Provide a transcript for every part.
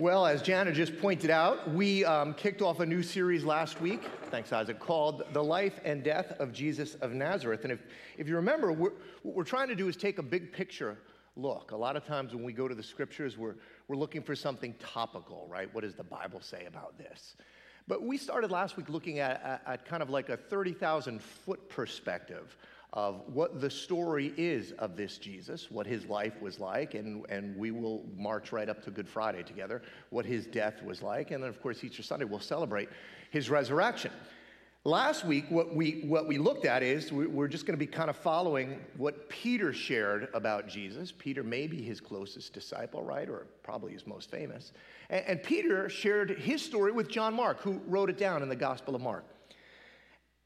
Well, as Jana just pointed out, we um, kicked off a new series last week, thanks Isaac, called The Life and Death of Jesus of Nazareth. And if, if you remember, we're, what we're trying to do is take a big picture look. A lot of times when we go to the scriptures, we're, we're looking for something topical, right? What does the Bible say about this? But we started last week looking at, at, at kind of like a 30,000 foot perspective of what the story is of this Jesus, what his life was like, and, and we will march right up to Good Friday together, what his death was like, and then, of course, Easter Sunday we'll celebrate his resurrection. Last week, what we, what we looked at is we're just going to be kind of following what Peter shared about Jesus. Peter may be his closest disciple, right? Or probably his most famous. And, and Peter shared his story with John Mark, who wrote it down in the Gospel of Mark.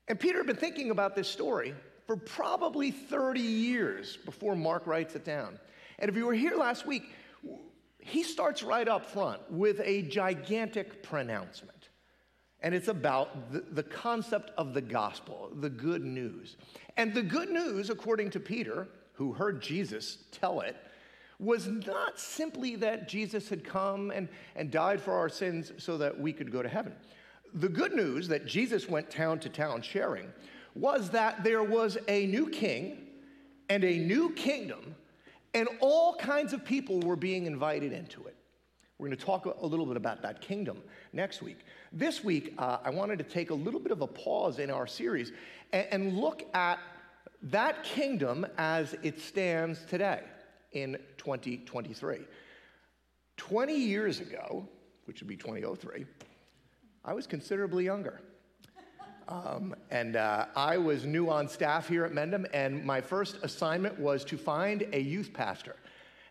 And Peter had been thinking about this story for probably 30 years before Mark writes it down. And if you were here last week, he starts right up front with a gigantic pronouncement. And it's about the, the concept of the gospel, the good news. And the good news, according to Peter, who heard Jesus tell it, was not simply that Jesus had come and, and died for our sins so that we could go to heaven. The good news that Jesus went town to town sharing was that there was a new king and a new kingdom, and all kinds of people were being invited into it. We're going to talk a little bit about that kingdom next week. This week, uh, I wanted to take a little bit of a pause in our series and, and look at that kingdom as it stands today in 2023. 20 years ago, which would be 2003, I was considerably younger. Um, and uh, I was new on staff here at Mendham, and my first assignment was to find a youth pastor.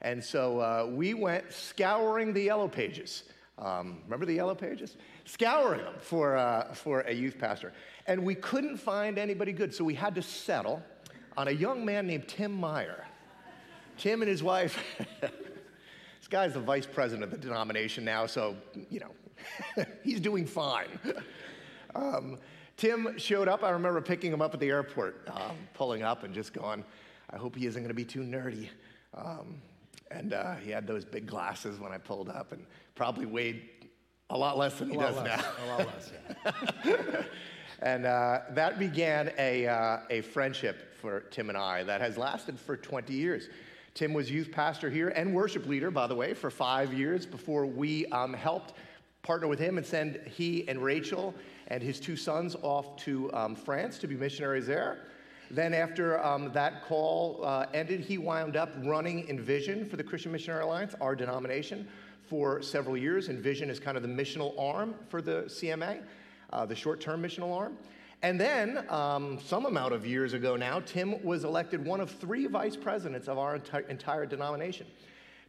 And so uh, we went scouring the yellow pages. Um, remember the yellow pages? Scouring them for, uh, for a youth pastor. And we couldn't find anybody good, so we had to settle on a young man named Tim Meier. Tim and his wife, this guy's the vice president of the denomination now, so, you know, he's doing fine. Um, Tim showed up. I remember picking him up at the airport, um, pulling up and just going, I hope he isn't going to be too nerdy. Um, and uh, he had those big glasses when I pulled up and probably weighed a lot less than he does less, now. A lot less, yeah. and uh, that began a, uh, a friendship for Tim and I that has lasted for 20 years. Tim was youth pastor here and worship leader, by the way, for five years before we um, helped partner with him and send he and Rachel and his two sons off to um, France to be missionaries there. Then, after um, that call uh, ended, he wound up running Envision for the Christian Missionary Alliance, our denomination, for several years. Envision is kind of the missional arm for the CMA, uh, the short term missional arm. And then, um, some amount of years ago now, Tim was elected one of three vice presidents of our enti- entire denomination.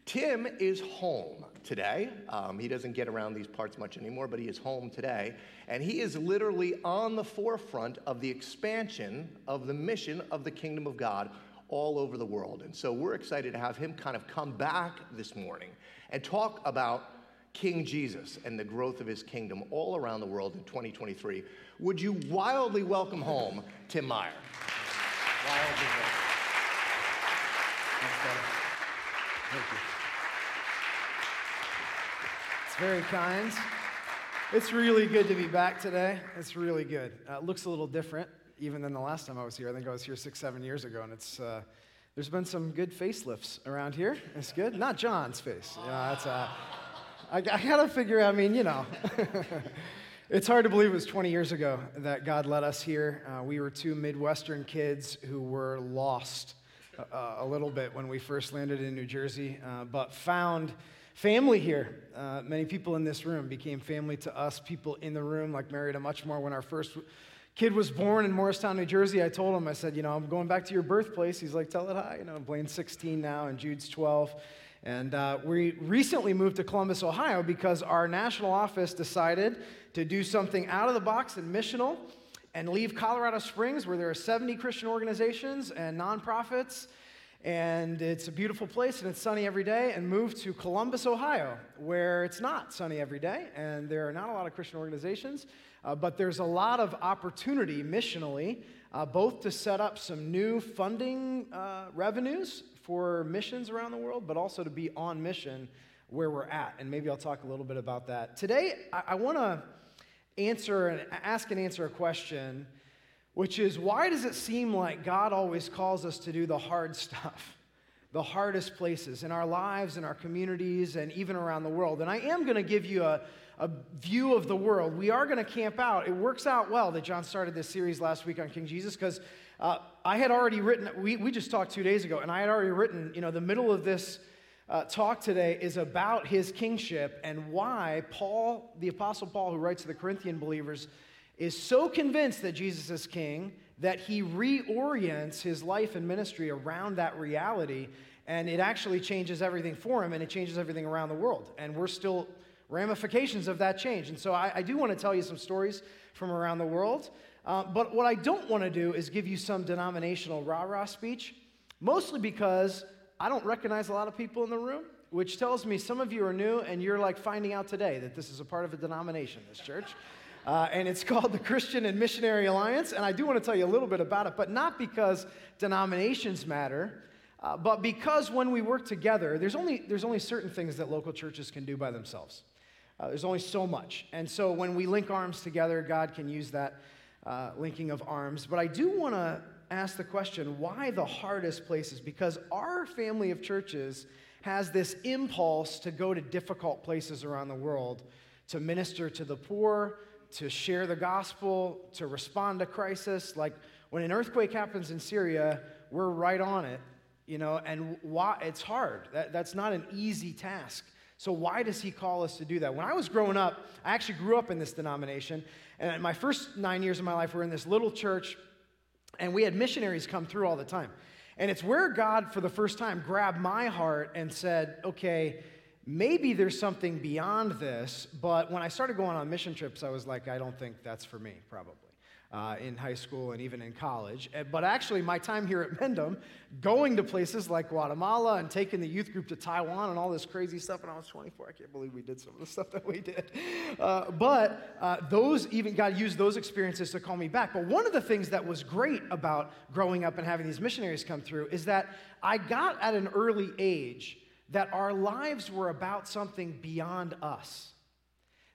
Tim is home today. Um, he doesn't get around these parts much anymore, but he is home today. And he is literally on the forefront of the expansion of the mission of the kingdom of God all over the world. And so we're excited to have him kind of come back this morning and talk about King Jesus and the growth of his kingdom all around the world in 2023. Would you wildly welcome home Tim Meier? Wildly welcome. Thank you. It's very kind. It's really good to be back today. It's really good. Uh, it looks a little different even than the last time I was here. I think I was here six, seven years ago, and it's uh, there's been some good facelifts around here. It's good. Not John's face. That's uh, I, I gotta figure. Out I mean, you know. It's hard to believe it was 20 years ago that God led us here. Uh, we were two Midwestern kids who were lost uh, a little bit when we first landed in New Jersey, uh, but found family here. Uh, many people in this room became family to us. People in the room, like Mary and much more, when our first kid was born in Morristown, New Jersey, I told him, I said, you know, I'm going back to your birthplace. He's like, tell it hi. You know, Blaine's 16 now and Jude's 12. And uh, we recently moved to Columbus, Ohio because our national office decided to do something out of the box and missional and leave Colorado Springs, where there are 70 Christian organizations and nonprofits and it's a beautiful place and it's sunny every day, and move to Columbus, Ohio, where it's not sunny every day, and there are not a lot of Christian organizations, uh, but there's a lot of opportunity missionally, uh, both to set up some new funding uh, revenues for missions around the world, but also to be on mission where we're at. And maybe I'll talk a little bit about that. Today, I, I want to answer and ask and answer a question, which is why does it seem like God always calls us to do the hard stuff? the hardest places in our lives, in our communities, and even around the world. And I am going to give you a, a view of the world. We are going to camp out. It works out well that John started this series last week on King Jesus because uh, I had already written, we, we just talked two days ago, and I had already written, you know, the middle of this uh, talk today is about his kingship and why Paul, the Apostle Paul, who writes to the Corinthian believers, is so convinced that Jesus is king that he reorients his life and ministry around that reality. And it actually changes everything for him and it changes everything around the world. And we're still ramifications of that change. And so I, I do want to tell you some stories from around the world. Uh, but what I don't want to do is give you some denominational rah rah speech, mostly because I don't recognize a lot of people in the room, which tells me some of you are new and you're like finding out today that this is a part of a denomination, this church. Uh, and it's called the Christian and Missionary Alliance. And I do want to tell you a little bit about it, but not because denominations matter, uh, but because when we work together, there's only, there's only certain things that local churches can do by themselves. Uh, there's only so much. And so when we link arms together, God can use that uh, linking of arms. But I do want to ask the question why the hardest places? Because our family of churches has this impulse to go to difficult places around the world to minister to the poor, to share the gospel, to respond to crisis. Like when an earthquake happens in Syria, we're right on it, you know, and why, it's hard. That, that's not an easy task. So, why does he call us to do that? When I was growing up, I actually grew up in this denomination. And my first nine years of my life were in this little church and we had missionaries come through all the time. And it's where God, for the first time, grabbed my heart and said, okay, maybe there's something beyond this. But when I started going on mission trips, I was like, I don't think that's for me, probably uh, in high school and even in college. Eh, but actually, my time here at Mendham, going to places like Guatemala and taking the youth group to Taiwan and all this crazy stuff when I was 24, I can't believe we did some of the stuff that we did. Uh, but uh, those, even God used those experiences to call me back. But one of the things that was great about growing up and having these missionaries come through is that I got at an early age that our lives were about something beyond us.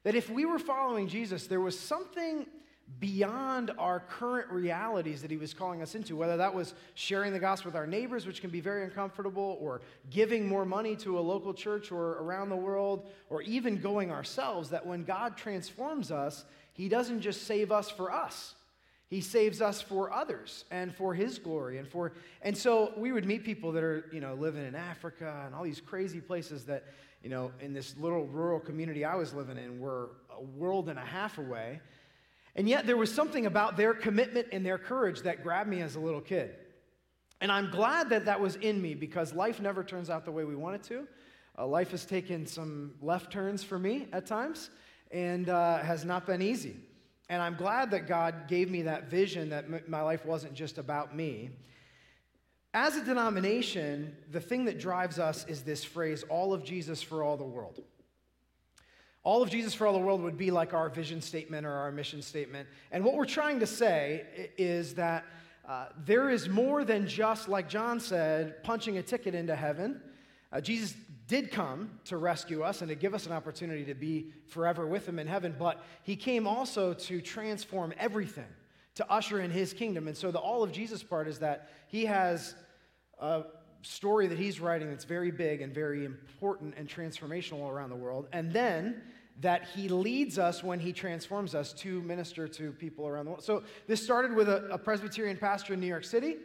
That if we were following Jesus, there was something beyond our current realities that he was calling us into, whether that was sharing the gospel with our neighbors, which can be very uncomfortable, or giving more money to a local church or around the world, or even going ourselves, that when God transforms us, he doesn't just save us for us. He saves us for others and for his glory and for and so we would meet people that are, you know, living in Africa and all these crazy places that, you know, in this little rural community I was living in were a world and a half away and yet there was something about their commitment and their courage that grabbed me as a little kid. And I'm glad that that was in me because life never turns out the way we want it to. Uh, life has taken some left turns for me at times and uh, has not been easy. And I'm glad that God gave me that vision that m- my life wasn't just about me. As a denomination, the thing that drives us is this phrase all of Jesus for all the world. All of Jesus for all the world would be like our vision statement or our mission statement. And what we're trying to say is that uh, there is more than just, like John said, punching a ticket into heaven. Uh, Jesus did come to rescue us and to give us an opportunity to be forever with him in heaven, but he came also to transform everything, to usher in his kingdom. And so the all of Jesus part is that he has a story that he's writing that's very big and very important and transformational around the world. And then that he leads us when he transforms us to minister to people around the world. So this started with a, a, Presbyterian pastor in New York City.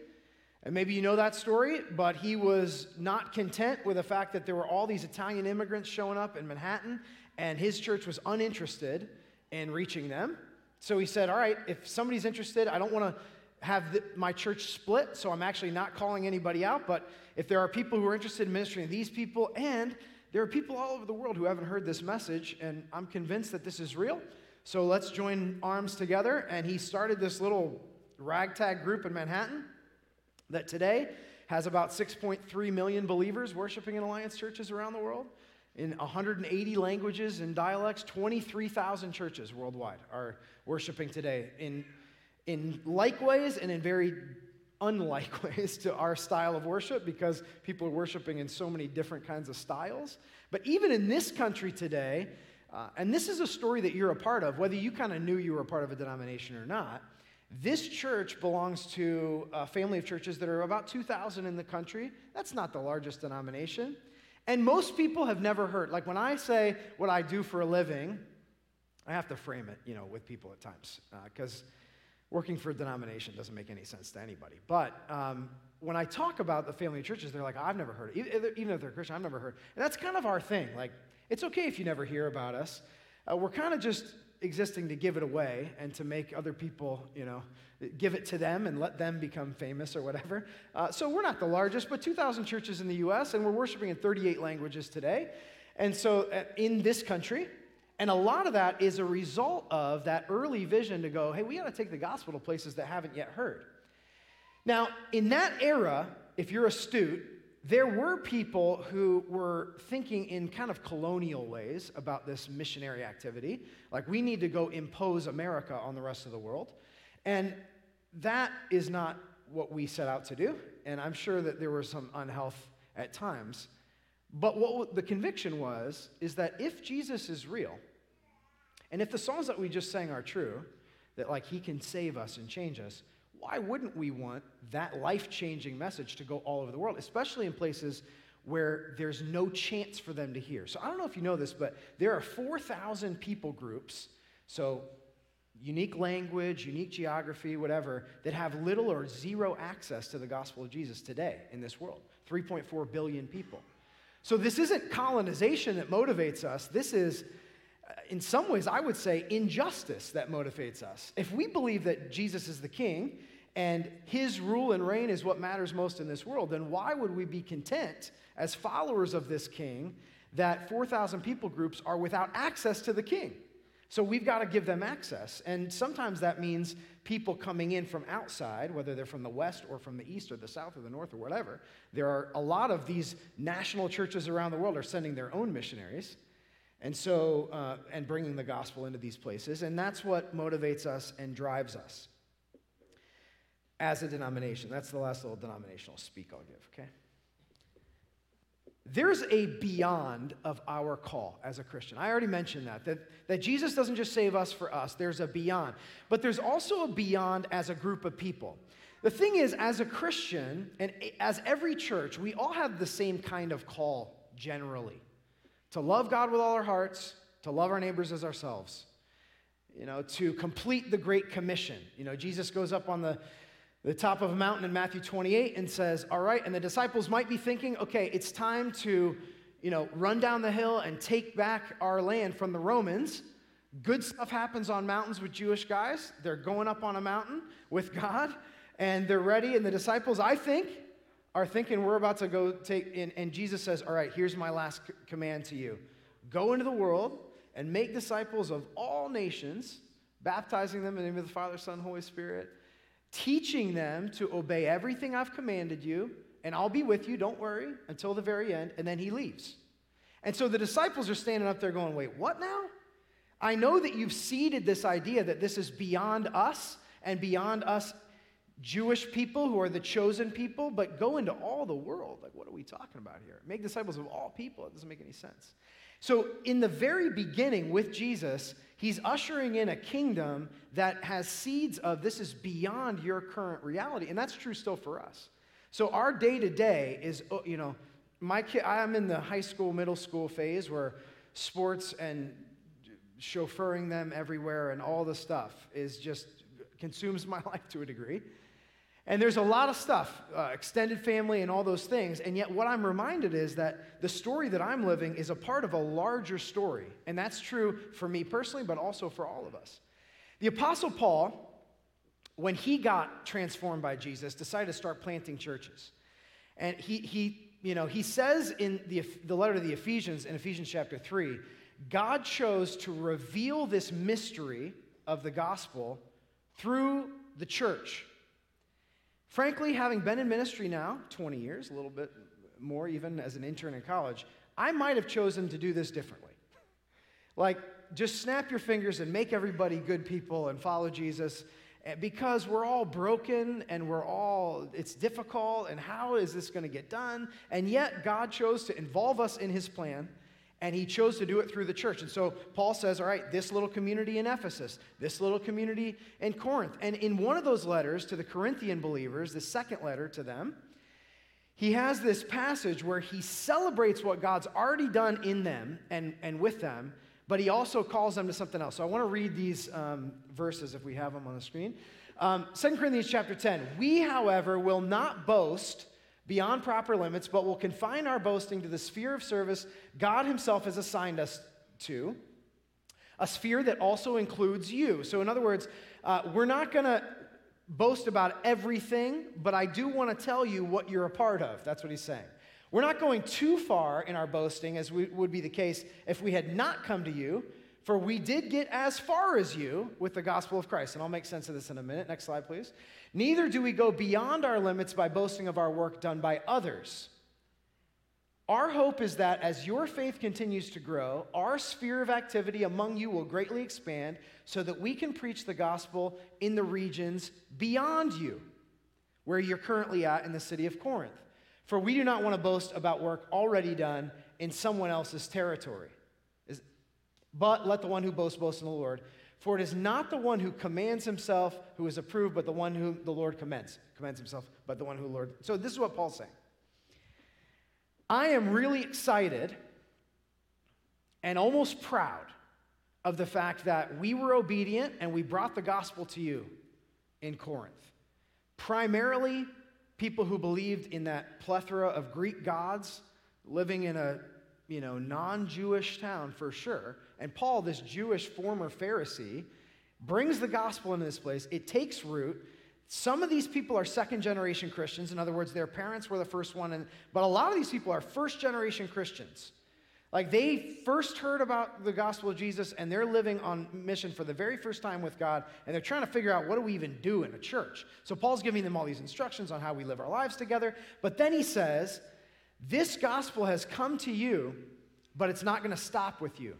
And maybe you know that story, but he was not content with the fact that there were all these Italian immigrants showing up in Manhattan, and his church was uninterested in reaching them. So he said, All right, if somebody's interested, I don't want to have the, my church split, so I'm actually not calling anybody out. But if there are people who are interested in ministering to these people, and there are people all over the world who haven't heard this message, and I'm convinced that this is real. So let's join arms together. And he started this little ragtag group in Manhattan that today has about 6.3 million believers worshiping in Alliance churches around the world in 180 languages and dialects. 23,000 churches worldwide are worshiping today in, in like ways and in very unlike ways to our style of worship because people are worshiping in so many different kinds of styles. But even in this country today, uh, and this is a story that you're a part of, whether you kind of knew you were a part of a denomination or not. This church belongs to a family of churches that are about 2,000 in the country. That's not the largest denomination. And most people have never heard, like when I say what I do for a living, I have to frame it, you know, with people at times, because uh, working for a denomination doesn't make any sense to anybody. But um, when I talk about the family churches, they're like, I've never heard it. Even if they're Christian, I've never heard. And that's kind of our thing. Like, it's okay if you never hear about us. Uh, we're kind of just existing to give it away and to make other people, you know, give it to them and let them become famous or whatever. Uh, so we're not the largest, but 2,000 churches in the U.S., and we're worshiping in 38 languages today. And so uh, in this country, and a lot of that is a result of that early vision to go, hey, we got to take the gospel to places that haven't yet heard. Now, in that era, if you're astute, there were people who were thinking in kind of colonial ways about this missionary activity. Like, we need to go impose America on the rest of the world. And that is not what we set out to do. And I'm sure that there was some unhealth at times. But what the conviction was is that if Jesus is real, and if the songs that we just sang are true, that like he can save us and change us, why wouldn't we want that life changing message to go all over the world, especially in places where there's no chance for them to hear? So I don't know if you know this, but there are 4,000 people groups, so unique language, unique geography, whatever, that have little or zero access to the gospel of Jesus today in this world 3.4 billion people. So this isn't colonization that motivates us. This is in some ways, I would say injustice that motivates us. If we believe that Jesus is the king and his rule and reign is what matters most in this world, then why would we be content as followers of this king that 4,000 people groups are without access to the king? So we've got to give them access. And sometimes that means people coming in from outside, whether they're from the west or from the east or the south or the north or whatever. There are a lot of these national churches around the world are sending their own missionaries. And so, uh, and bringing the gospel into these places. And that's what motivates us and drives us as a denomination. That's the last little denominational speak I'll give, okay? There's a beyond of our call as a Christian. I already mentioned that, that, that Jesus doesn't just save us for us, there's a beyond. But there's also a beyond as a group of people. The thing is, as a Christian, and as every church, we all have the same kind of call generally to love God with all our hearts, to love our neighbors as ourselves, you know, to complete the Great Commission. You know, Jesus goes up on the, the top of a mountain in Matthew 28 and says, All right, and the disciples might be thinking, okay, it's time to, you know, run down the hill and take back our land from the Romans. Good stuff happens on mountains with Jewish guys. They're going up on a mountain with God and they're ready. And the disciples, I think, are thinking we're about to go take, and, and Jesus says, All right, here's my last c- command to you go into the world and make disciples of all nations, baptizing them in the name of the Father, Son, Holy Spirit, teaching them to obey everything I've commanded you, and I'll be with you, don't worry, until the very end. And then he leaves. And so the disciples are standing up there going, Wait, what now? I know that you've seeded this idea that this is beyond us and beyond us Jewish people who are the chosen people, but go into all the world. Like, what are we talking about here? Make disciples of all people. It doesn't make any sense. So, in the very beginning with Jesus, he's ushering in a kingdom that has seeds of this is beyond your current reality. And that's true still for us. So, our day to day is, oh, you know, my kid, I'm in the high school, middle school phase where sports and chauffeuring them everywhere and all the stuff is just consumes my life to a degree. And there's a lot of stuff, uh, extended family and all those things. And yet, what I'm reminded is that the story that I'm living is a part of a larger story. And that's true for me personally, but also for all of us. The Apostle Paul, when he got transformed by Jesus, decided to start planting churches. And he, he, you know, he says in the, the letter to the Ephesians, in Ephesians chapter 3, God chose to reveal this mystery of the gospel through the church Frankly, having been in ministry now 20 years, a little bit more even as an intern in college, I might have chosen to do this differently. like, just snap your fingers and make everybody good people and follow Jesus eh, because we're all broken and we're all, it's difficult, and how is this going to get done? And yet, God chose to involve us in his plan, and he chose to do it through the church. And so Paul says, all right, this little community in Ephesus, this little community in Corinth. And in one of those letters to the Corinthian believers, the second letter to them, he has this passage where he celebrates what God's already done in them and, and with them, but he also calls them to something else. So I want to read these um, verses if we have them on the screen. Um, 2 Corinthians chapter 10. We, however, will not boast beyond proper limits, but will confine our boasting to the sphere of service God Himself has assigned us to, a sphere that also includes you. So, in other words, uh, we're not going to boast about everything, but I do want to tell you what you're a part of. That's what he's saying. We're not going too far in our boasting, as we, would be the case if we had not come to you, for we did get as far as you with the gospel of Christ. And I'll make sense of this in a minute. Next slide, please. Neither do we go beyond our limits by boasting of our work done by others. Our hope is that as your faith continues to grow, our sphere of activity among you will greatly expand so that we can preach the gospel in the regions beyond you, where you're currently at in the city of Corinth. For we do not want to boast about work already done in someone else's territory. But let the one who boasts boast in the Lord. For it is not the one who commands himself who is approved, but the one whom the Lord commends. Commends himself, but the one who the Lord. So this is what Paul's saying. I am really excited and almost proud of the fact that we were obedient and we brought the gospel to you in Corinth. Primarily, people who believed in that plethora of Greek gods living in a you know, non-Jewish town for sure. And Paul, this Jewish former Pharisee, brings the gospel into this place. It takes root. Some of these people are second generation Christians. In other words, their parents were the first one. And, but a lot of these people are first generation Christians. Like they first heard about the gospel of Jesus and they're living on mission for the very first time with God and they're trying to figure out what do we even do in a church. So Paul's giving them all these instructions on how we live our lives together. But then he says, This gospel has come to you, but it's not going to stop with you.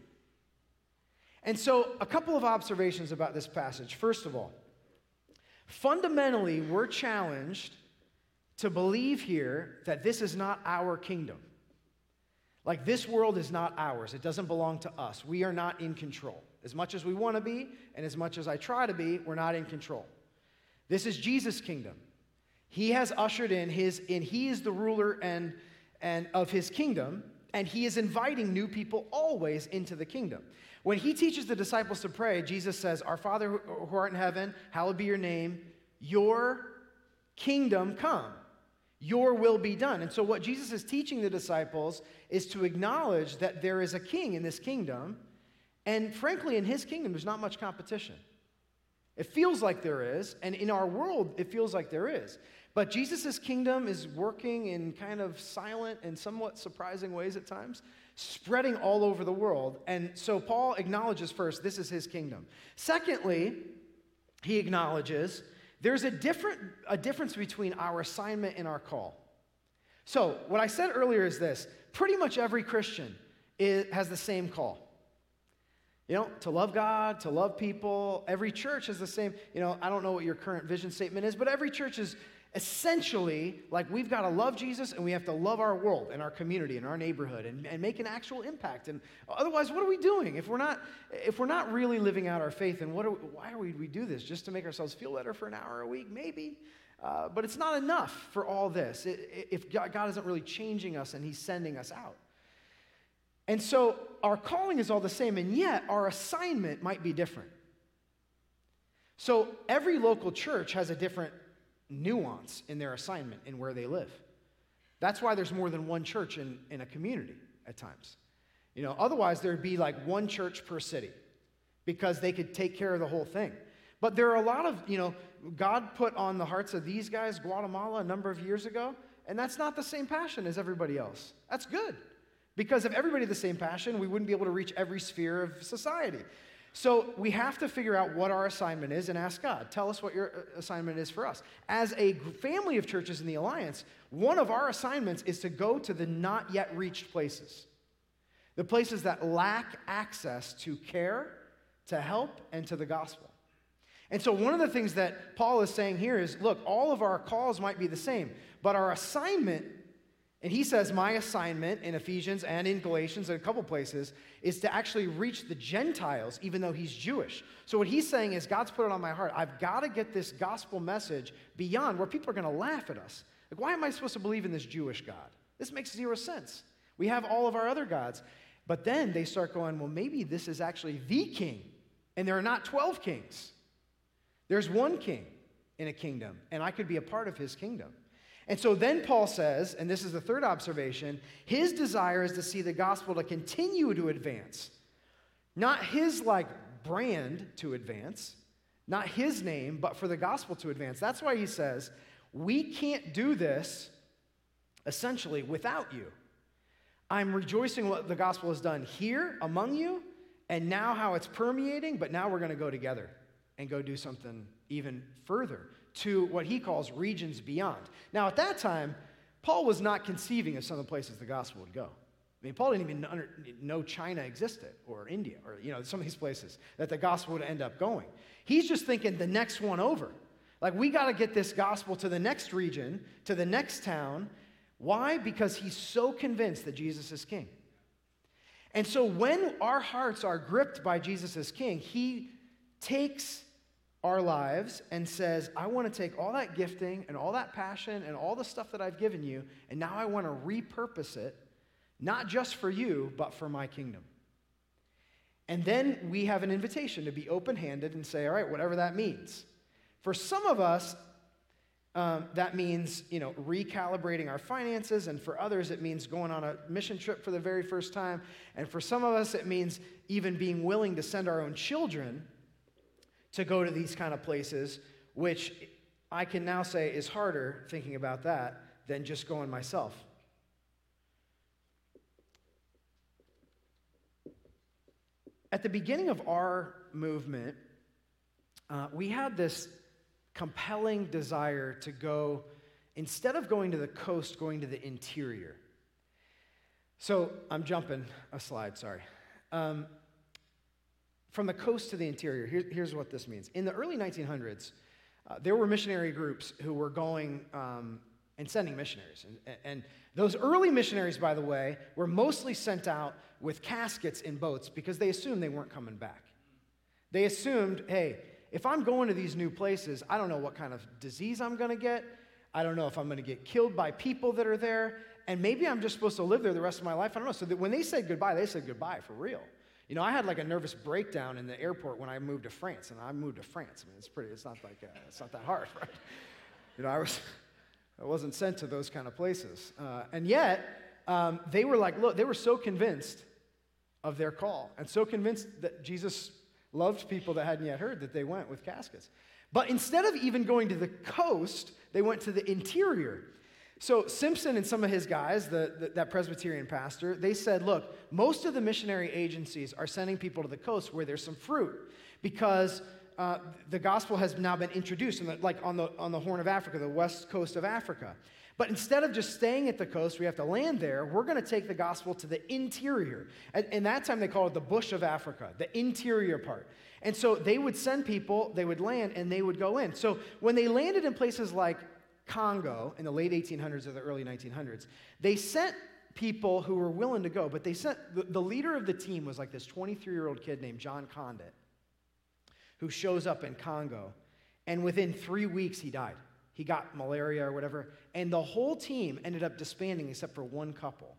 And so, a couple of observations about this passage. First of all, fundamentally, we're challenged to believe here that this is not our kingdom. Like, this world is not ours, it doesn't belong to us. We are not in control. As much as we want to be, and as much as I try to be, we're not in control. This is Jesus' kingdom. He has ushered in his, and he is the ruler and, and of his kingdom, and he is inviting new people always into the kingdom. When he teaches the disciples to pray, Jesus says, Our Father who art in heaven, hallowed be your name, your kingdom come your will be done. And so, what Jesus is teaching the disciples is to acknowledge that there is a king in this kingdom. And frankly, in his kingdom, there's not much competition. It feels like there is, and in our world, it feels like there is. But Jesus' kingdom is working in kind of silent and somewhat surprising ways at times, spreading all over the world. And so Paul acknowledges first, this is his kingdom. Secondly, he acknowledges there's a, different, a difference between our assignment and our call. So, what I said earlier is this pretty much every Christian is, has the same call. You know, to love God, to love people. Every church has the same, you know, I don't know what your current vision statement is, but every church is essentially like we've got to love Jesus and we have to love our world and our community and our neighborhood and, and make an actual impact. And otherwise, what are we doing if we're not if we're not really living out our faith? And what are we, why we, we do this just to make ourselves feel better for an hour a week? Maybe. Uh, but it's not enough for all this if God isn't really changing us and He's sending us out. And so our calling is all the same, and yet our assignment might be different. So every local church has a different nuance in their assignment and where they live. That's why there's more than one church in, in a community at times. You know, otherwise there'd be like one church per city because they could take care of the whole thing. But there are a lot of, you know, God put on the hearts of these guys Guatemala a number of years ago, and that's not the same passion as everybody else. That's good. Because if everybody had the same passion, we wouldn't be able to reach every sphere of society. So we have to figure out what our assignment is and ask God, tell us what your uh, assignment is for us. As a family of churches in the Alliance, one of our assignments is to go to the not yet reached places, the places that lack access to care, to help, and to the gospel. And so, one of the things that Paul is saying here is look, all of our calls might be the same, but our assignment, and he says, my assignment in Ephesians and in Galatians and a couple places, is to actually reach the Gentiles, even though he's Jewish. So, what he's saying is, God's put it on my heart. I've got to get this gospel message beyond where people are going to laugh at us. Like, why am I supposed to believe in this Jewish God? This makes zero sense. We have all of our other gods. But then they start going, well, maybe this is actually the king, and there are not 12 kings. There's one king in a kingdom, and I could be a part of his kingdom. And so then Paul says, and this is the third observation, his desire is to see the gospel to continue to advance. Not his like brand to advance, not his name, but for the gospel to advance. That's why he says, we can't do this essentially without you. I'm rejoicing what the gospel has done here among you, and now how it's permeating, but now we're going to go together and go do something even further to what he calls regions beyond. Now, at that time, Paul was not conceiving of some of the places the gospel would go. I mean, Paul didn't even under, know China existed or India or, you know, some of these places that the gospel would end up going. He's just thinking the next one over. Like, we got to get this gospel to the next region, to the next town. Why? Because he's so convinced that Jesus is king. And so, when our hearts are gripped by Jesus as king, he takes our lives and says, I want to take all that gifting and all that passion and all the stuff that I've given you, and now I want to repurpose it, not just for you, but for my kingdom. And then we have an invitation to be open handed and say, all right, whatever that means. For some of us, um, that means you know recalibrating our finances and for others it means going on a mission trip for the very first time and for some of us it means even being willing to send our own children to go to these kind of places, which I can now say is harder thinking about that than just going myself. At the beginning of our movement, uh, we had this compelling desire to go, instead of going to the coast, going to the interior. So I'm jumping a slide, sorry. Um, from the coast to the interior, here, here's what this means. In the early 1900s, uh, there were missionary groups who were going um, and sending missionaries. And, and those early missionaries, by the way, were mostly sent out with caskets in boats because they assumed they weren't coming back. They assumed, hey, if I'm going to these new places, I don't know what kind of disease I'm going to get. I don't know if I'm going to get killed by people that are there. And maybe I'm just supposed to live there the rest of my life. I don't know. So when they said goodbye, they said goodbye for real. You know, I had like a nervous breakdown in the airport when I moved to France, and I moved to France. I mean, it's pretty, it's not like, uh, it's not that hard, right? You know, I was, I wasn't sent to those kind of places. Uh, and yet, um, they were like, look, they were so convinced of their call and so convinced that Jesus loved people that hadn't yet heard that they went with caskets. But instead of even going to the coast, they went to the interior. So Simpson and some of his guys, the, the, that Presbyterian pastor, they said, look, most of the missionary agencies are sending people to the coast where there's some fruit because uh, the gospel has now been introduced, in the, like on the, on the Horn of Africa, the west coast of Africa. But instead of just staying at the coast, we have to land there, we're going to take the gospel to the interior. And, and that time they called it the bush of Africa, the interior part. And so they would send people, they would land, and they would go in. So when they landed in places like Congo in the late 1800s or the early 1900s, they sent people who were willing to go, but they sent the, the leader of the team was like this 23 year old kid named John Condit, who shows up in Congo, and within three weeks he died. He got malaria or whatever, and the whole team ended up disbanding except for one couple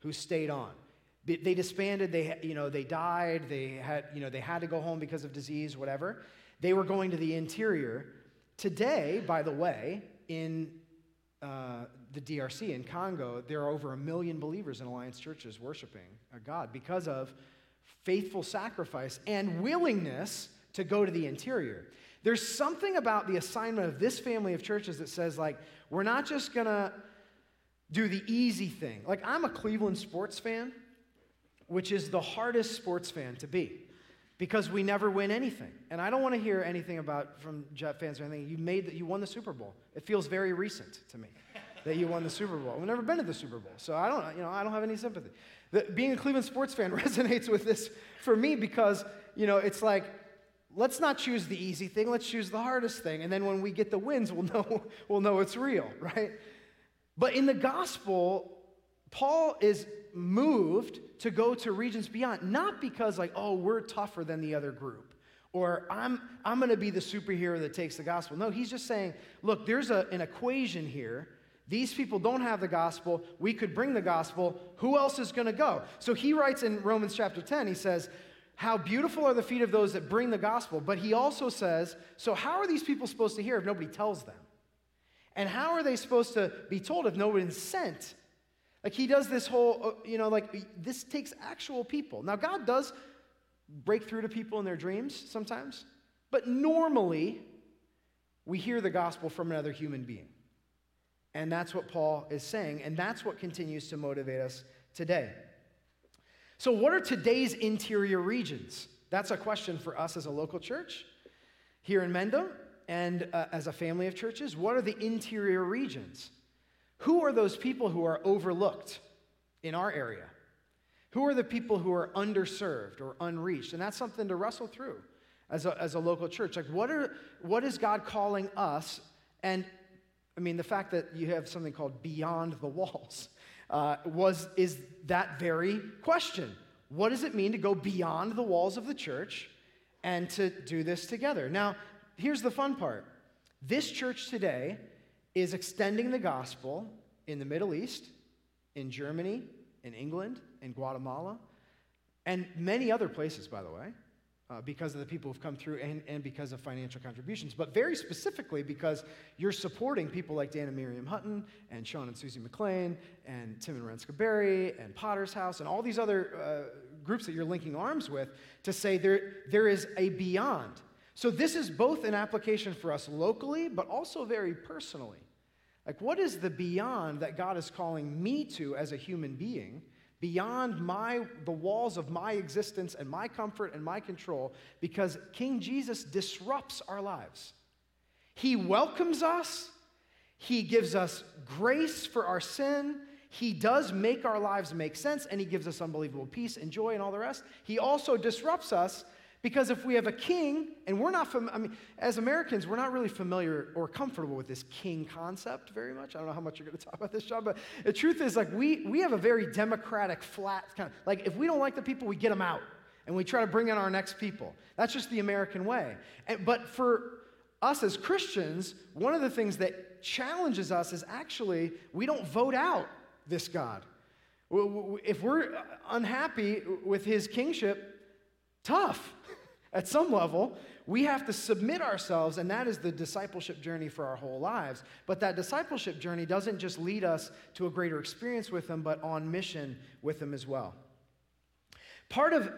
who stayed on. They disbanded, they, you know, they died, they had, you know, they had to go home because of disease, whatever. They were going to the interior. Today, by the way, in uh, the DRC, in Congo, there are over a million believers in Alliance churches worshiping God because of faithful sacrifice and willingness to go to the interior. There's something about the assignment of this family of churches that says, like, we're not just gonna do the easy thing. Like, I'm a Cleveland sports fan, which is the hardest sports fan to be because we never win anything. And I don't want to hear anything about from Jet fans or anything. You made that you won the Super Bowl. It feels very recent to me that you won the Super Bowl. We've never been to the Super Bowl, so I don't, you know, I don't have any sympathy. The, being a Cleveland sports fan resonates with this for me because, you know, it's like let's not choose the easy thing, let's choose the hardest thing. And then when we get the wins, we'll know, we'll know it's real, right? But in the gospel, Paul is moved to go to regions beyond, not because, like, oh, we're tougher than the other group, or I'm, I'm going to be the superhero that takes the gospel. No, he's just saying, look, there's a, an equation here. These people don't have the gospel. We could bring the gospel. Who else is going to go? So he writes in Romans chapter 10, he says, How beautiful are the feet of those that bring the gospel. But he also says, So how are these people supposed to hear if nobody tells them? And how are they supposed to be told if nobody's sent? Like he does this whole, uh, you know, like this takes actual people. Now, God does break through to people in their dreams sometimes, but normally we hear the gospel from another human being. And that's what Paul is saying, and that's what continues to motivate us today. So, what are today's interior regions? That's a question for us as a local church here in Mendham and uh, as a family of churches. What are the interior regions? Who are those people who are overlooked in our area? Who are the people who are underserved or unreached? And that's something to wrestle through as a, as a local church. Like, what, are, what is God calling us? And I mean, the fact that you have something called Beyond the Walls uh, was, is that very question. What does it mean to go beyond the walls of the church and to do this together? Now, here's the fun part this church today is extending the gospel in the Middle East, in Germany, in England, in Guatemala, and many other places, by the way, uh, because of the people who've come through and, and because of financial contributions, but very specifically because you're supporting people like Dan and Miriam Hutton, and Sean and Susie McLean, and Tim and Renska Berry, and Potter's House, and all these other uh, groups that you're linking arms with to say there, there is a beyond. So, this is both an application for us locally, but also very personally. Like, what is the beyond that God is calling me to as a human being, beyond my, the walls of my existence and my comfort and my control, because King Jesus disrupts our lives. He welcomes us, He gives us grace for our sin. He does make our lives make sense, and He gives us unbelievable peace and joy and all the rest. He also disrupts us because if we have a king, and we're not, fam- I mean, as Americans, we're not really familiar or comfortable with this king concept very much. I don't know how much you're going to talk about this, John, but the truth is, like, we, we have a very democratic, flat kind of, like, if we don't like the people, we get them out, and we try to bring in our next people. That's just the American way. And, but for us as Christians, one of the things that challenges us is actually we don't vote out this God. If we're uh, unhappy with his kingship, tough at some level. We have to submit ourselves, and that is the discipleship journey for our whole lives. But that discipleship journey doesn't just lead us to a greater experience with Him, but on mission with Him as well. Part of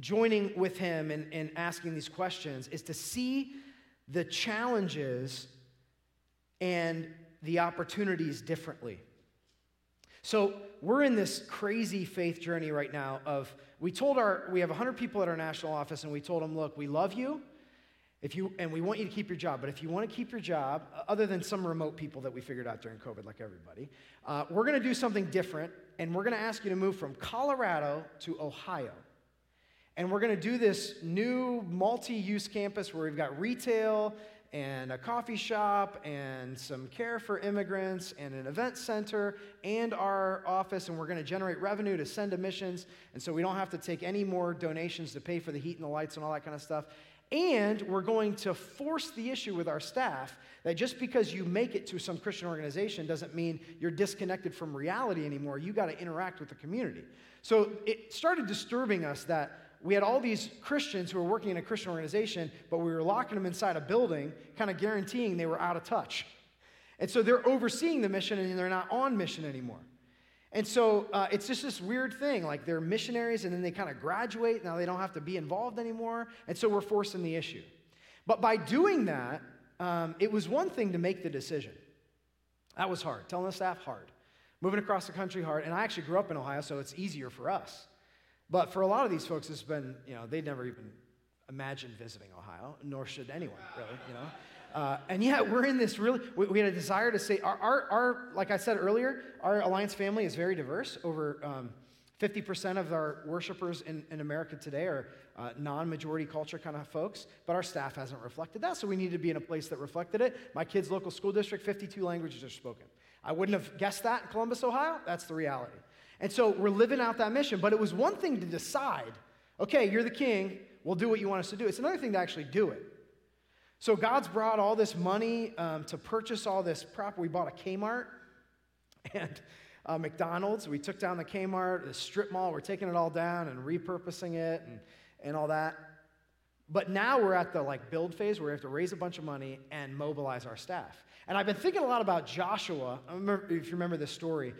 joining with Him and, and asking these questions is to see the challenges and the opportunities differently. So, we're in this crazy faith journey right now of we told our we have 100 people at our national office and we told them look we love you. If you and we want you to keep your job but if you want to keep your job other than some remote people that we figured out during covid like everybody uh, we're going to do something different and we're going to ask you to move from colorado to ohio. And we're going to do this new multi-use campus where we've got retail and a coffee shop and some care for immigrants and an event center and our office and we're going to generate revenue to send to missions and so we don't have to take any more donations to pay for the heat and the lights and all that kind of stuff. And we're going to force the issue with our staff that just because you make it to some christian organization doesn't mean you're disconnected from reality anymore. You got to interact with the community. So it started disturbing us that we had all these Christians who were working in a Christian organization, but we were locking them inside a building, kind of guaranteeing they were out of touch. And so they're overseeing the mission and they're not on mission anymore. And so uh, it's just this weird thing. Like they're missionaries and then they kind of graduate. Now they don't have to be involved anymore. And so we're forcing the issue. But by doing that, um, it was one thing to make the decision. That was hard. Telling the staff, hard. Moving across the country, hard. And I actually grew up in Ohio, so it's easier for us. But for a lot of these folks, it's been, you know, they'd never even imagined visiting Ohio, nor should anyone, really, you know. Uh, and yet, we're in this really, we, we, had a desire to say, our, our, our, like I said earlier, our Alliance family is very diverse, over um, 50% of our worshipers in, in America today are uh, non majority culture kind of folks, but our staff hasn't reflected that, so we need to be in a place that reflected it. My kids' local school district, 52 languages are spoken. I wouldn't have guessed that in Columbus, Ohio. That's the reality. And so we're living out that mission, but it was one thing to decide, okay, you're the king, we'll do what you want us to do. It's another thing to actually do it. So God's brought all this money um, to purchase all this property. We bought a Kmart and uh, McDonald's. We took down the Kmart, the strip mall. We're taking it all down and repurposing it and, and all that. But now we're at the like build phase where we have to raise a bunch of money and mobilize our staff. And I've been thinking a lot about Joshua. Remember, if you remember this story,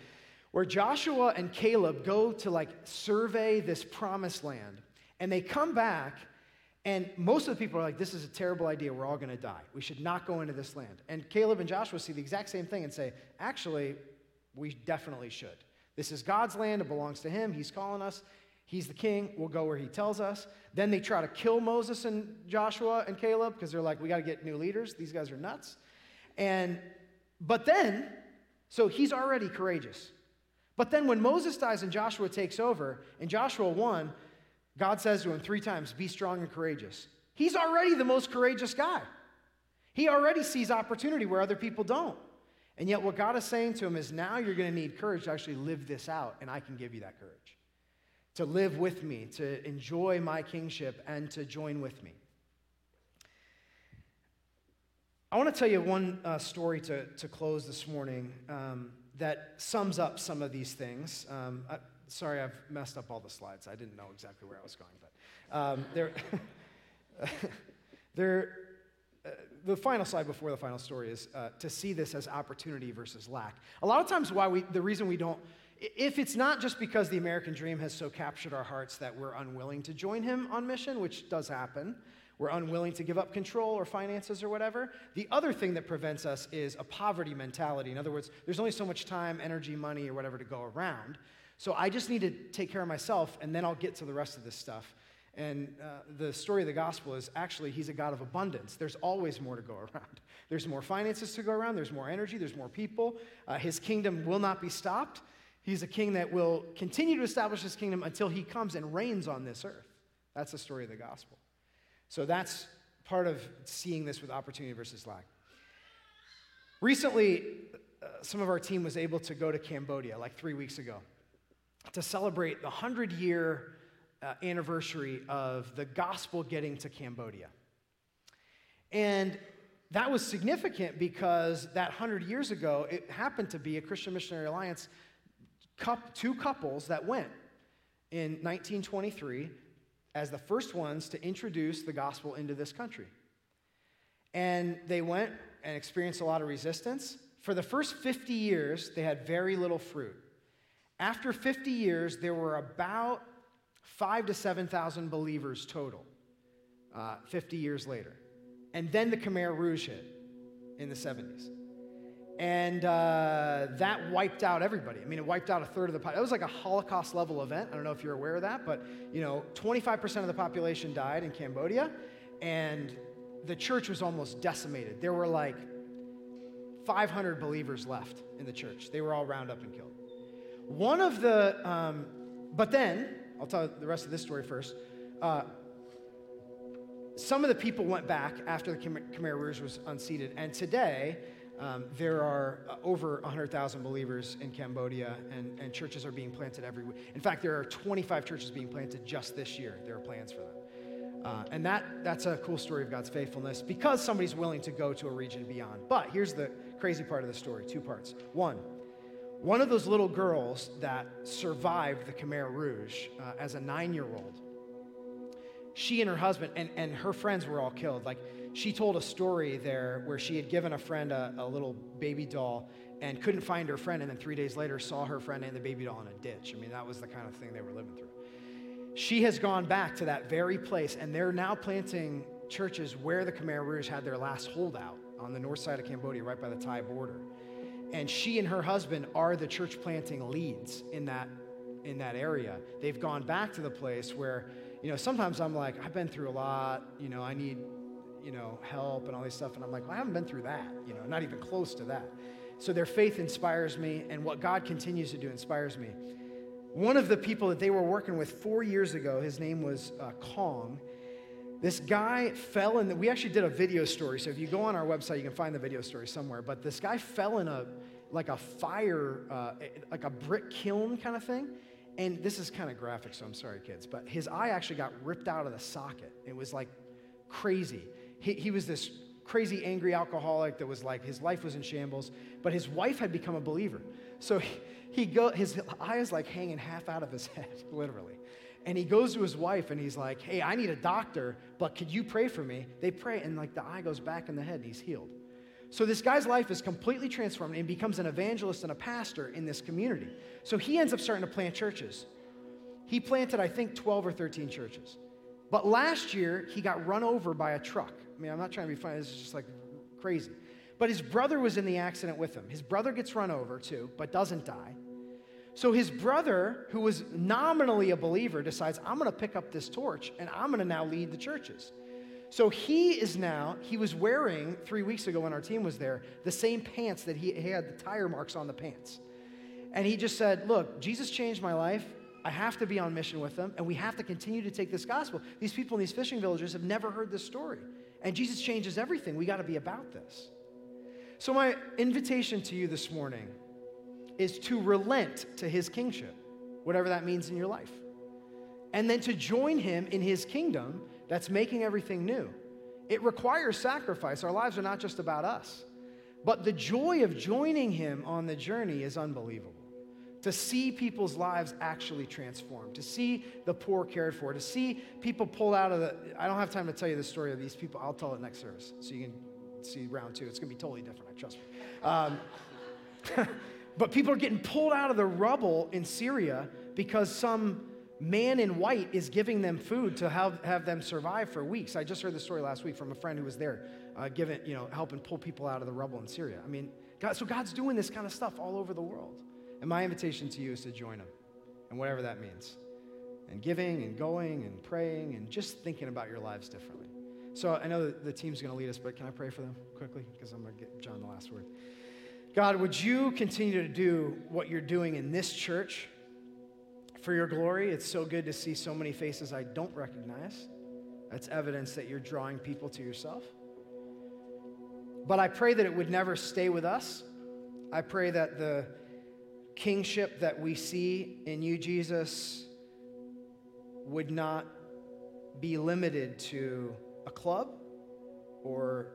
where Joshua and Caleb go to like survey this promised land, and they come back, and most of the people are like, "This is a terrible idea. We're all going to die. We should not go into this land." And Caleb and Joshua see the exact same thing and say, "Actually, we definitely should. This is God's land. It belongs to Him. He's calling us. He's the king. We'll go where he tells us. Then they try to kill Moses and Joshua and Caleb because they're like, we got to get new leaders. These guys are nuts. And, but then, so he's already courageous. But then when Moses dies and Joshua takes over, in Joshua 1, God says to him three times, Be strong and courageous. He's already the most courageous guy. He already sees opportunity where other people don't. And yet, what God is saying to him is now you're going to need courage to actually live this out, and I can give you that courage. To live with me, to enjoy my kingship, and to join with me. I want to tell you one uh, story to, to close this morning um, that sums up some of these things. Um, I, sorry, I've messed up all the slides. I didn't know exactly where I was going, but um, they're, they're, uh, the final slide before the final story is uh, to see this as opportunity versus lack. A lot of times, why we, the reason we don't, if it's not just because the American dream has so captured our hearts that we're unwilling to join him on mission, which does happen, we're unwilling to give up control or finances or whatever. The other thing that prevents us is a poverty mentality. In other words, there's only so much time, energy, money, or whatever to go around. So I just need to take care of myself, and then I'll get to the rest of this stuff. And uh, the story of the gospel is actually, he's a God of abundance. There's always more to go around. There's more finances to go around, there's more energy, there's more people. Uh, his kingdom will not be stopped. He's a king that will continue to establish his kingdom until he comes and reigns on this earth. That's the story of the gospel. So that's part of seeing this with opportunity versus lack. Recently, uh, some of our team was able to go to Cambodia like three weeks ago to celebrate the 100 year uh, anniversary of the gospel getting to Cambodia. And that was significant because that 100 years ago, it happened to be a Christian Missionary Alliance, two couples that went in 1923 as the first ones to introduce the gospel into this country. And they went and experienced a lot of resistance. For the first 50 years, they had very little fruit. After 50 years, there were about five to 7,000 believers total, uh, 50 years later. And then the Khmer Rouge hit in the 70s. And uh, that wiped out everybody. I mean, it wiped out a third of the population. It was like a Holocaust level event. I don't know if you're aware of that, but you know, 25% of the population died in Cambodia, and the church was almost decimated. There were like 500 believers left in the church. They were all round up and killed. One of the, um, but then, I'll tell the rest of this story first. Uh, some of the people went back after the Khmer Rouge was unseated, and today, um, there are uh, over 100,000 believers in Cambodia, and, and churches are being planted every week. In fact, there are 25 churches being planted just this year. There are plans for them. Uh, and that, that's a cool story of God's faithfulness because somebody's willing to go to a region beyond. But here's the crazy part of the story two parts. One, one of those little girls that survived the Khmer Rouge uh, as a nine year old, she and her husband and, and her friends were all killed. Like, she told a story there where she had given a friend a, a, little baby doll and couldn't find her friend, and then three days later saw her friend and the baby doll in a ditch. I mean, that was the kind of thing they were living through. She has gone back to that very place, and they're now planting churches where the Khmer Rouge had their last holdout on the north side of Cambodia, right by the Thai border. And she and her husband are the church planting leads in that, in that area. They've gone back to the place where, you know, sometimes I'm like, I've been through a lot, you know, I need you know, help and all this stuff. And I'm like, well, I haven't been through that, you know, not even close to that. So their faith inspires me, and what God continues to do inspires me. one of the people that they were working with four years ago, his name was uh, Kong. This guy fell in, the, we actually did a video story. So if you go on our website, you can find the video story somewhere. But this guy fell in a, like a fire, uh, like a brick kiln kind of thing. And this is kind of graphic, so I'm sorry, kids. But his eye actually got ripped out of the socket. It was like crazy. He, he was this crazy, angry alcoholic that was like, his life was in shambles. But his wife had become a believer. So he, he go, his eye is like hanging half out of his head, literally. And he goes to his wife and he's like, Hey, I need a doctor, but could you pray for me? They pray, and like the eye goes back in the head and he's healed. So this guy's life is completely transformed and becomes an evangelist and a pastor in this community. So he ends up starting to plant churches. He planted, I think, 12 or 13 churches. But last year, he got run over by a truck. I mean, I'm not trying to be funny, this is just like crazy. But his brother was in the accident with him. His brother gets run over too, but doesn't die. So his brother, who was nominally a believer, decides, I'm going to pick up this torch and I'm going to now lead the churches. So he is now, he was wearing, three weeks ago when our team was there, the same pants that he, he had the tire marks on the pants. And he just said, Look, Jesus changed my life. I have to be on mission with them, and we have to continue to take this gospel. These people in these fishing villages have never heard this story. And Jesus changes everything. We got to be about this. So, my invitation to you this morning is to relent to his kingship, whatever that means in your life. And then to join him in his kingdom that's making everything new. It requires sacrifice. Our lives are not just about us. But the joy of joining him on the journey is unbelievable. To see people's lives actually transformed, to see the poor cared for, to see people pulled out of the. I don't have time to tell you the story of these people. I'll tell it next service so you can see round two. It's going to be totally different, I trust me. Um, But people are getting pulled out of the rubble in Syria because some man in white is giving them food to have, have them survive for weeks. I just heard the story last week from a friend who was there, uh, giving, you know, helping pull people out of the rubble in Syria. I mean, God, so God's doing this kind of stuff all over the world. And my invitation to you is to join them, and whatever that means. And giving and going and praying and just thinking about your lives differently. So I know the team's going to lead us, but can I pray for them quickly? Because I'm going to get John the last word. God, would you continue to do what you're doing in this church for your glory? It's so good to see so many faces I don't recognize. That's evidence that you're drawing people to yourself. But I pray that it would never stay with us. I pray that the kingship that we see in you, Jesus, would not be limited to a club or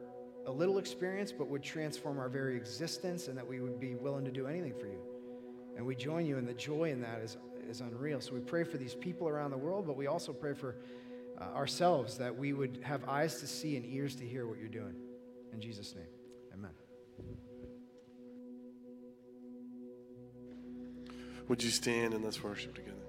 a little experience, but would transform our very existence, and that we would be willing to do anything for you. And we join you, and the joy in that is, is unreal. So we pray for these people around the world, but we also pray for uh, ourselves that we would have eyes to see and ears to hear what you're doing. In Jesus' name, amen. Would you stand and let's worship together?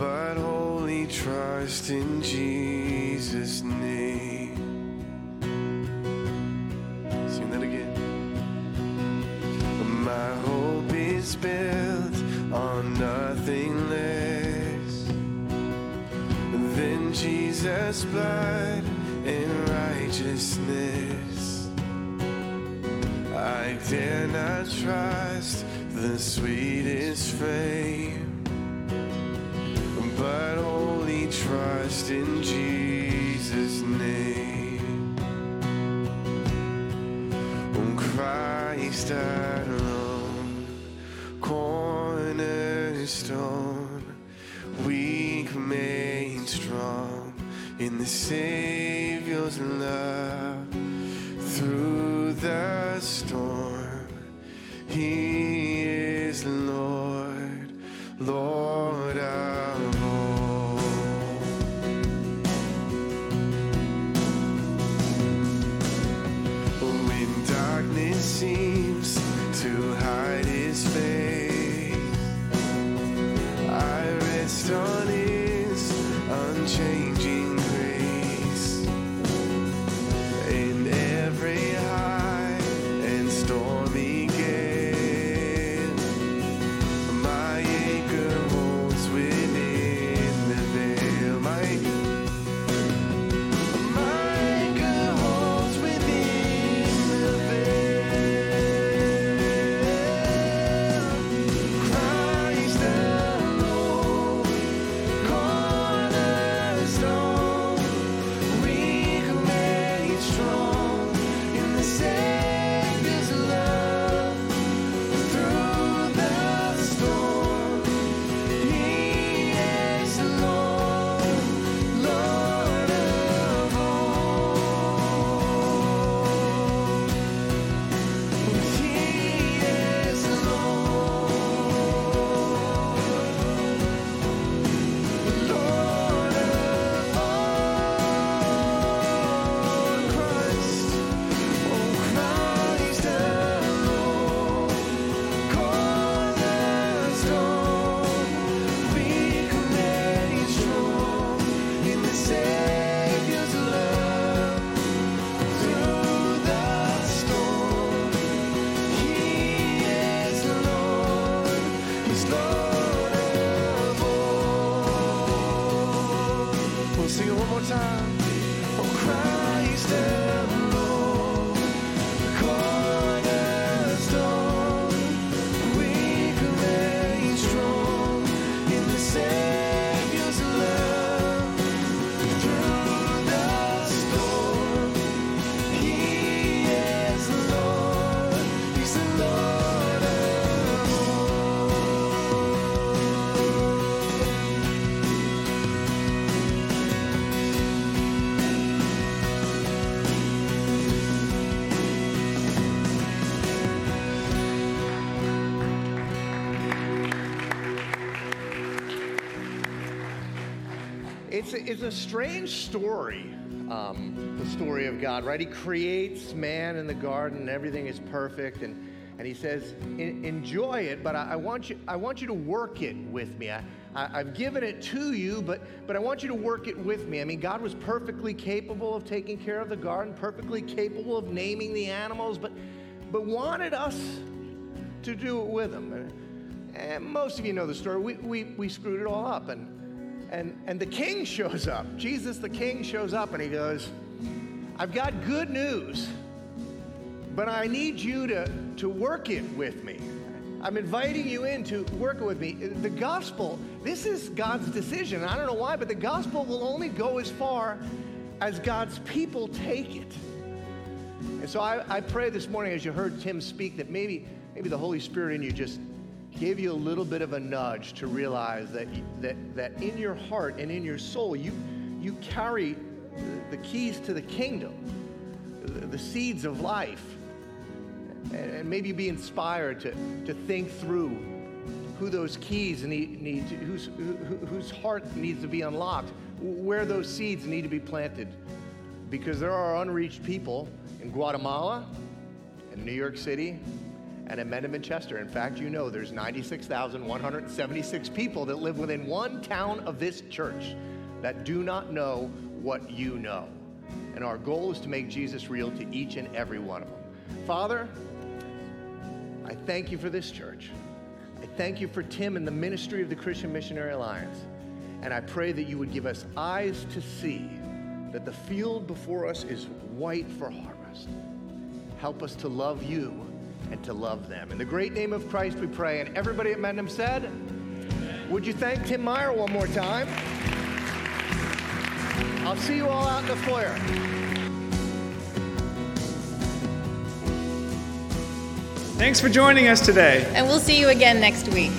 But wholly trust in Jesus' name. Sing that again. My hope is built on nothing less than Jesus' blood and righteousness. I dare not trust the sweetest fame, but only trust in Jesus' name. Christ alone, cornerstone, weak made strong in the Savior's love through the storm. He It's a, it's a strange story, um, the story of God, right? He creates man in the garden, everything is perfect, and, and he says, "Enjoy it, but I, I want you I want you to work it with me. I, I, I've given it to you, but but I want you to work it with me. I mean, God was perfectly capable of taking care of the garden, perfectly capable of naming the animals, but but wanted us to do it with him. And, and most of you know the story. We, we, we screwed it all up. And, and, and the king shows up. Jesus, the king, shows up and he goes, I've got good news, but I need you to, to work it with me. I'm inviting you in to work it with me. The gospel, this is God's decision. I don't know why, but the gospel will only go as far as God's people take it. And so I, I pray this morning as you heard Tim speak that maybe, maybe the Holy Spirit in you just gave you a little bit of a nudge to realize that, that, that in your heart and in your soul, you, you carry the, keys to the kingdom, the, seeds of life. And, maybe be inspired to, to think through who those keys need, need to, whose, who, who- whose heart needs to be unlocked, where those seeds need to be planted. Because there are unreached people in Guatemala, in New York City, and in Mendham, Chester. In fact, you know there's 96,176 people that live within one town of this church that do not know what you know. And our goal is to make Jesus real to each and every one of them. Father, I thank you for this church. I thank you for Tim and the ministry of the Christian Missionary Alliance. And I pray that you would give us eyes to see that the field before us is white for harvest. Help us to love you and to love them. In the great name of Christ we pray. And everybody at Mendham said, Would you thank Tim Meier one more time? I'll see you all out in the foyer. Thanks for joining us today. And we'll see you again next week.